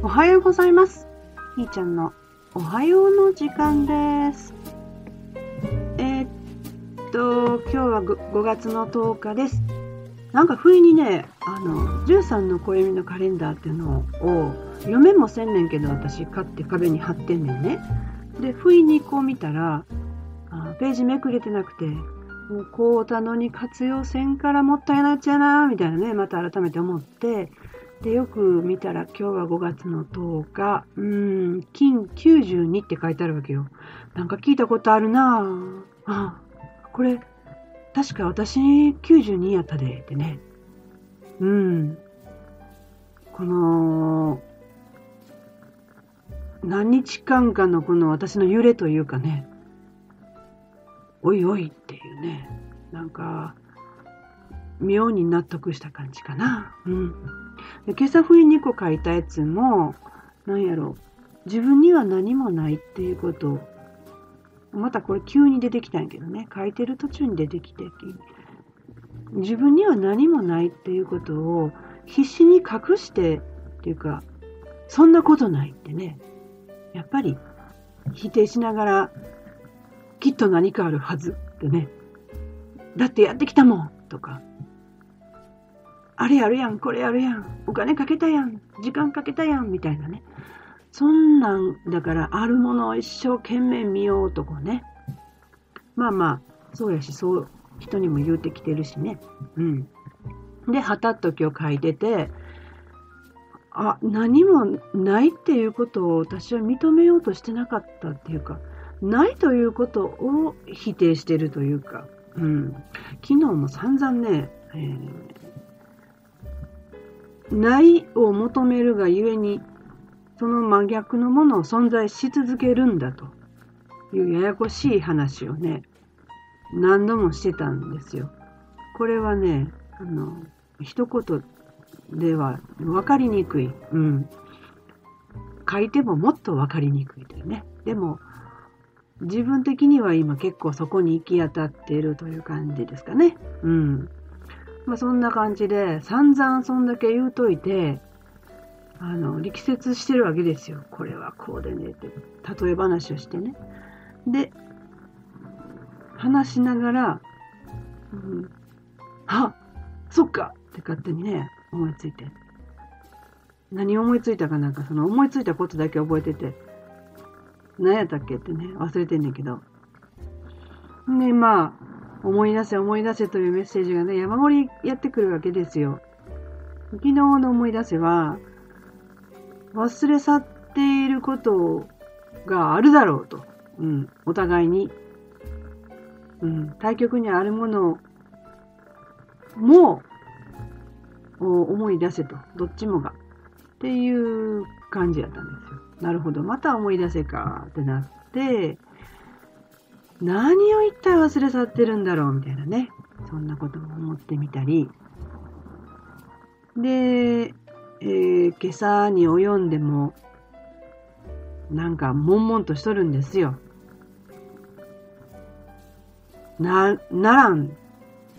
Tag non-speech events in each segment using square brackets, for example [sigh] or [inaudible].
おはようございます。ひーちゃんのおはようの時間です。えーっと、今日は 5, 5月の10日です。なんか不意にね、あの、13の暦のカレンダーっていうのを読めもせんねんけど、私買って壁に貼ってんねんね。で、不意にこう見たら、あページめくれてなくて、もうこうたのに活用せんからもったいないっちゃな、みたいなね、また改めて思って、で、よく見たら今日は5月の10日、うーん、金92って書いてあるわけよ。なんか聞いたことあるなぁ。あ、これ、確か私92やったで、ってね。うん。この、何日間かのこの私の揺れというかね、おいおいっていうね、なんか、妙に納得した感じかな。うん。で今朝不意にこう書いたやつも、なんやろ、自分には何もないっていうこと、またこれ急に出てきたんやけどね、書いてる途中に出てきて、自分には何もないっていうことを必死に隠してっていうか、そんなことないってね、やっぱり否定しながら、きっと何かあるはずってね、だってやってきたもんとか、あれやるやん、これやるやん、お金かけたやん、時間かけたやん、みたいなね。そんなん、だから、あるものを一生懸命見ようとこね。まあまあ、そうやし、そう、人にも言うてきてるしね。うん。で、はたっと今日書いてて、あ、何もないっていうことを私は認めようとしてなかったっていうか、ないということを否定してるというか、うん。昨日も散々ね、えーないを求めるがゆえに、その真逆のものを存在し続けるんだというややこしい話をね、何度もしてたんですよ。これはね、あの、一言では分かりにくい。うん。書いてももっと分かりにくいというね。でも、自分的には今結構そこに行き当たっているという感じですかね。うん。まあそんな感じで、散々そんだけ言うといて、あの、力説してるわけですよ。これはこうでねって、例え話をしてね。で、話しながら、うん、あ、そっかって勝手にね、思いついて。何思いついたかなんか、その思いついたことだけ覚えてて、何やったっけってね、忘れてんねんけど。で、まあ、思い出せ思い出せというメッセージがね、山盛りやってくるわけですよ。昨日の思い出せは、忘れ去っていることがあるだろうと。うん、お互いに。うん、対局にあるものも、思い出せと。どっちもが。っていう感じやったんですよ。なるほど。また思い出せかってなって、何を一体忘れ去ってるんだろうみたいなね。そんなことも思ってみたり。で、えー、今朝に及んでも、なんか、悶々としとるんですよ。な、ならん。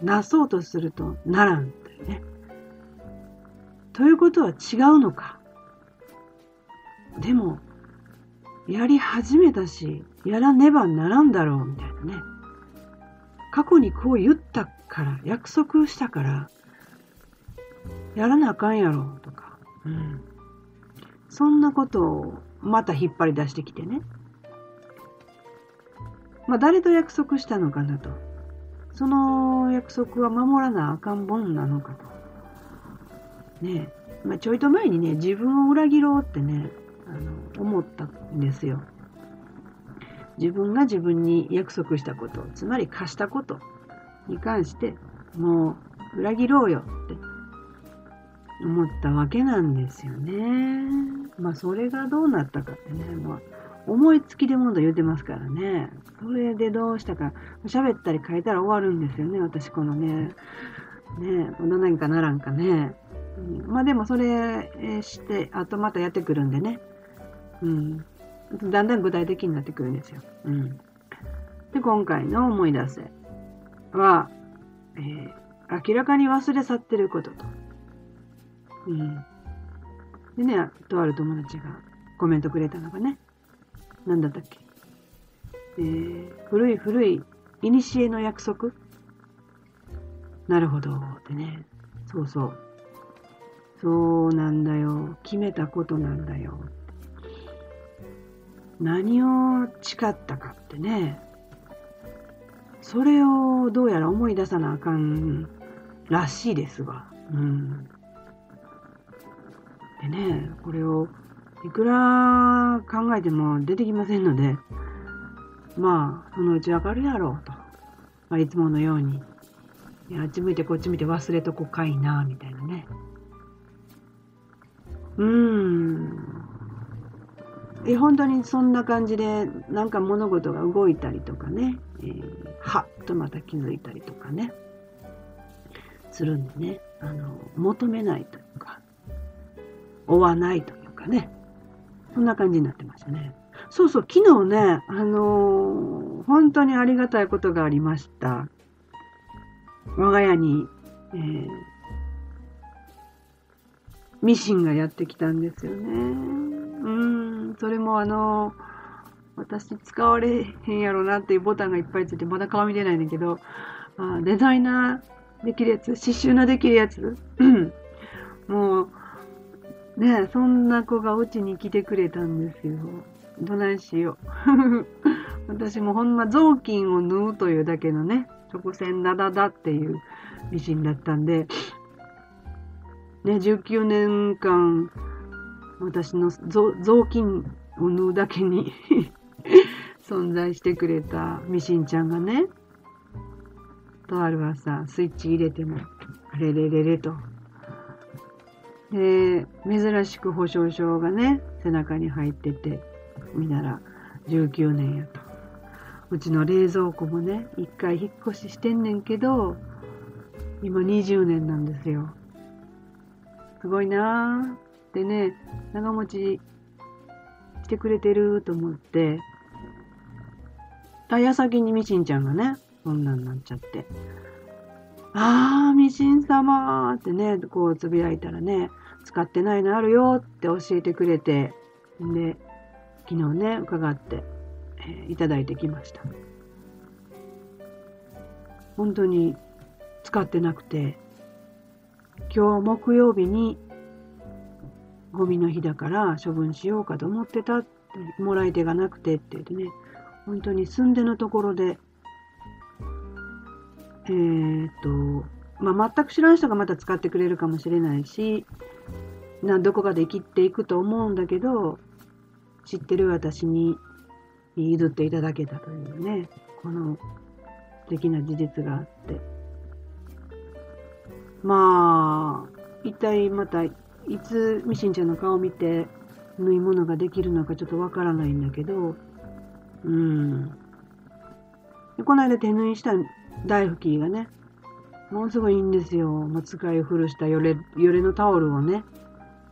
なそうとすると、ならん。ね。ということは違うのか。でも、やり始めたし、やらねばならんだろう、みたいなね。過去にこう言ったから、約束したから、やらなあかんやろ、とか。うん。そんなことをまた引っ張り出してきてね。まあ、誰と約束したのかなと。その約束は守らなあかんもんなのかと。ねえ。まあ、ちょいと前にね、自分を裏切ろうってね、あの、思ったんですよ。自分が自分に約束したこと、つまり貸したことに関して、もう裏切ろうよって思ったわけなんですよね。まあ、それがどうなったかってね、まあ、思いつきでもの言うてますからね。それでどうしたか、喋ったり書いたら終わるんですよね、私このね。ねえ、何かならんかね。うん、まあでもそれして、あとまたやってくるんでね。うん。だんだん具体的になってくるんですよ。うん。で、今回の思い出せは、えー、明らかに忘れ去ってることと。うん。でね、とある友達がコメントくれたのがね、なんだったっけ。えー、古い古い、古の約束なるほど、ってね。そうそう。そうなんだよ。決めたことなんだよ。何を誓ったかってね。それをどうやら思い出さなあかんらしいですわ。うん。でね、これをいくら考えても出てきませんので、まあ、そのうちわかるやろうと。まあ、いつものように、あっち向いてこっち向いて忘れとこかいな、みたいなね。うん。え、本当にそんな感じで、なんか物事が動いたりとかね、えー、はっとまた気づいたりとかね、するんでね、あの、求めないというか、追わないというかね、そんな感じになってましたね。そうそう、昨日ね、あのー、本当にありがたいことがありました。我が家に、えー、ミシンがやってきたんですよね。うん、それもあの、私使われへんやろなっていうボタンがいっぱいついて、まだ顔見てないんだけど、あデザイナーできるやつ、刺繍のできるやつ、もう、ねそんな子がうちに来てくれたんですよ。どないしよう。[laughs] 私もほんま雑巾を縫うというだけのね、直線なだだっていうミシンだったんで、ね、19年間、私の雑巾を縫うだけに [laughs] 存在してくれたミシンちゃんがね、とある朝、スイッチ入れても、あれれれれと、で、珍しく保証書がね、背中に入ってて、見たら19年やと。うちの冷蔵庫もね、一回引っ越ししてんねんけど、今20年なんですよ。すごいなーってね、長持ちしてくれてると思って、タイヤ先にミシンちゃんがね、そんなんなっちゃって。あー、ミシン様ってね、こうつぶやいたらね、使ってないのあるよって教えてくれて、で、昨日ね、伺って、えー、いただいてきました。本当に使ってなくて、今日木曜日にゴミの日だから処分しようかと思ってたって、もらい手がなくてって言ってね、本当に住んでのところで、えー、っと、まあ、全く知らん人がまた使ってくれるかもしれないし、などこかで生きていくと思うんだけど、知ってる私に譲っていただけたというね、この素敵な事実があって。まあ、一体またいつミシンちゃんの顔を見て縫い物ができるのかちょっとわからないんだけど、うん。でこの間手縫いした大拭きがね、ものすごいいいんですよ。まあ、使い古したよれ、よれのタオルをね、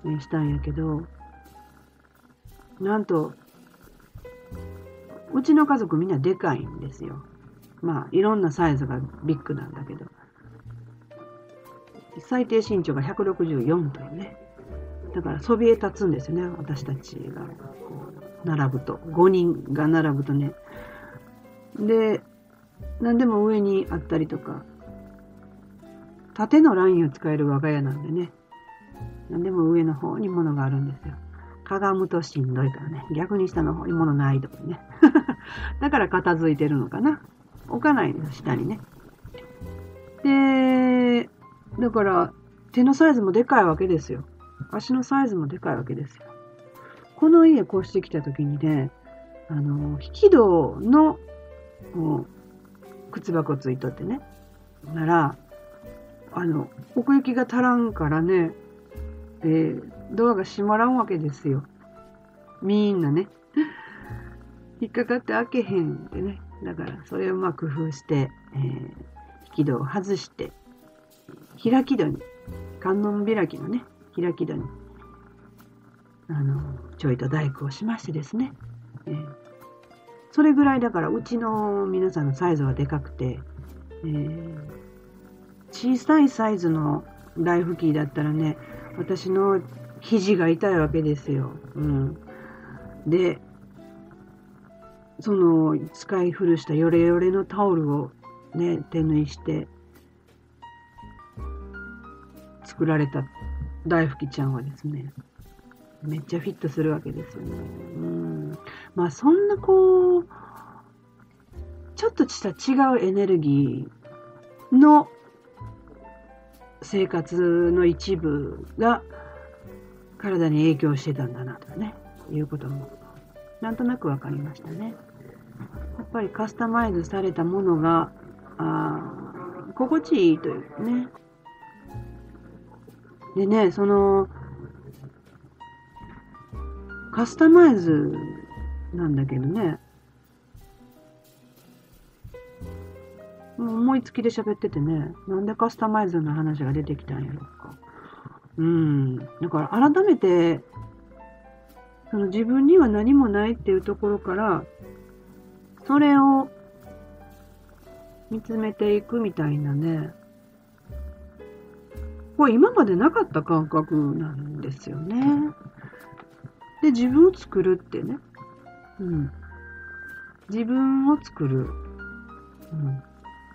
ねしたんやけど、なんと、うちの家族みんなでかいんですよ。まあ、いろんなサイズがビッグなんだけど。最低身長が164というね。だから、そびえ立つんですよね。私たちがこう、並ぶと。5人が並ぶとね。で、何でも上にあったりとか、縦のラインを使える我が家なんでね。何でも上の方に物があるんですよ。かがむとしんどいからね。逆に下の方に物ないとかね。[laughs] だから片付いてるのかな。置かないの、下にね。で、だから手のサイズもでかいわけですよ。足のサイズもでかいわけですよ。この家越してきた時にね、あの、引き戸の、靴箱ついとってね。なら、あの、奥行きが足らんからね、で、ドアが閉まらんわけですよ。みんなね。[laughs] 引っかかって開けへんってね。だから、それをうまく工夫して、えー、引き戸を外して、開き戸に、観音開きのね、開き戸に、あの、ちょいと大工をしましてですね。えー、それぐらいだから、うちの皆さんのサイズはでかくて、えー、小さいサイズのライフキーだったらね、私の肘が痛いわけですよ。うん。で、その使い古したヨレヨレのタオルをね、手縫いして作られた大吹ちゃんはですね、めっちゃフィットするわけですよね。うん。まあそんなこう、ちょっとした違うエネルギーの生活の一部が体に影響してたんだなとね、いうこともなんとなく分かりましたね。やっぱりカスタマイズされたものが、あ心地いいというね。でね、その、カスタマイズなんだけどね、思いつきで喋っててね、なんでカスタマイズの話が出てきたんやろうか。うん。だから改めて、その自分には何もないっていうところから、それを見つめていくみたいなね、これ今までなかった感覚なんですよね。で、自分を作るってね。うん。自分を作る。うん。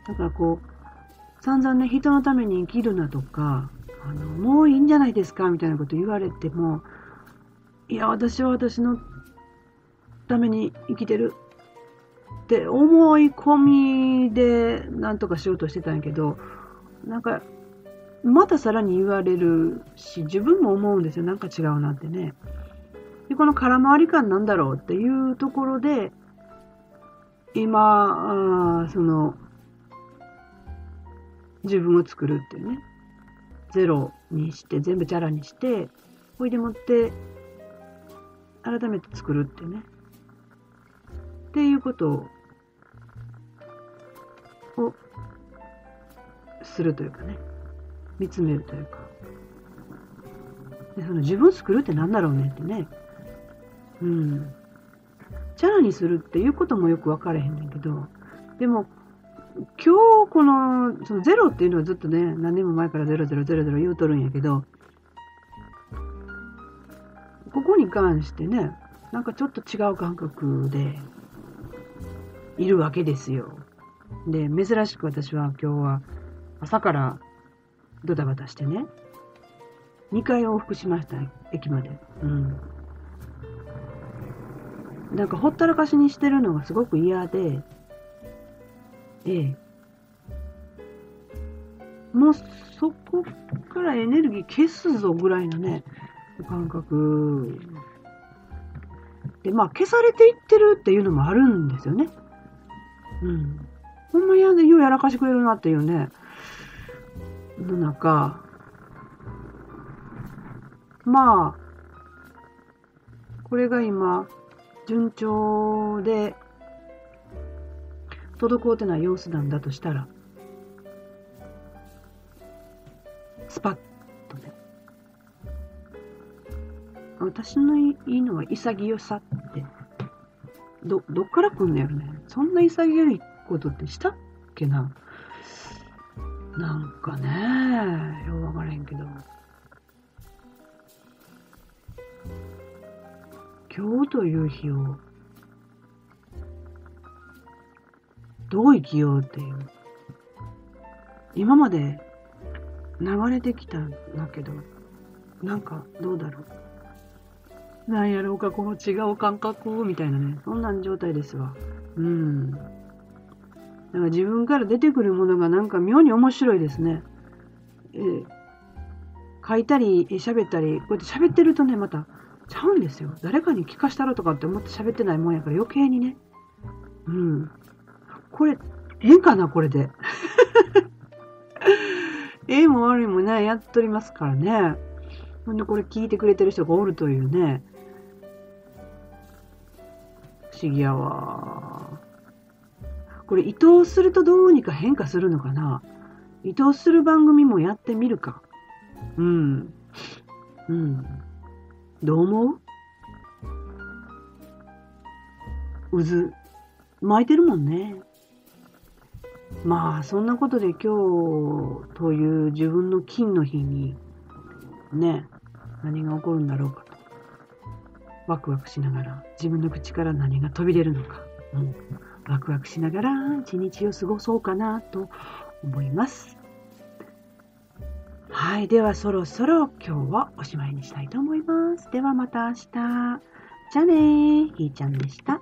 だからこう、散々ね、人のために生きるなとか、あの、もういいんじゃないですかみたいなこと言われても、いや、私は私のために生きてるって思い込みでなんとかしようとしてたんやけど、なんか、またさらに言われるし、自分も思うんですよ。なんか違うなってね。で、この空回り感なんだろうっていうところで、今、あその、自分を作るっていうね。ゼロにして、全部チャラにして、ほいでもって、改めて作るってね。っていうことを、をするというかね。見つめるというか。でその自分を作るって何だろうねってね。うん。チャラにするっていうこともよく分からへんねんけど、でも、今日この、そのゼロっていうのはずっとね、何年も前からゼロゼロゼロゼロ言うとるんやけど、ここに関してね、なんかちょっと違う感覚でいるわけですよ。で、珍しく私は今日は朝からドタバタしてね、2回往復しました、駅まで。うん。なんかほったらかしにしてるのがすごく嫌で、ええ。もうそこからエネルギー消すぞぐらいのね、感覚で、まあ消されていってるっていうのもあるんですよね。うん。ほんまやで、ようやらかしてくれるなっていうね。の中、まあ、これが今、順調で、滞ってない様子なんだとしたら、スパッとね。私のいいのは潔さって、ど、どっから来んのやろね。そんな潔いことってしたっけななんかね、ようわからへんけど。今日という日を、どう生きようっていう。今まで流れてきたんだけど、なんかどうだろう。なんやろうか、この違う感覚みたいなね、そんな状態ですわ。うん。だか自分から出てくるものがなんか妙に面白いですね。えー、書いたり、喋ったり、こうやって喋ってるとね、またちゃうんですよ。誰かに聞かしたろとかって思って喋ってないもんやから余計にね。うん。これ、ええかな、これで。[laughs] ええも悪いもね、やっとりますからね。ほんで、これ聞いてくれてる人がおるというね。不思議やわ。これ移動するとどうにか変化するのかな？移動する番組もやってみるか？うん。うん。どう思う？渦、巻いてるもんね。まあ、そんなことで今日という自分の金の日に、ね、何が起こるんだろうかと。ワクワクしながら自分の口から何が飛び出るのか。うん、ワクワクしながら一日を過ごそうかなと思います。はい。ではそろそろ今日はおしまいにしたいと思います。ではまた明日。じゃあねー。ひーちゃんでした。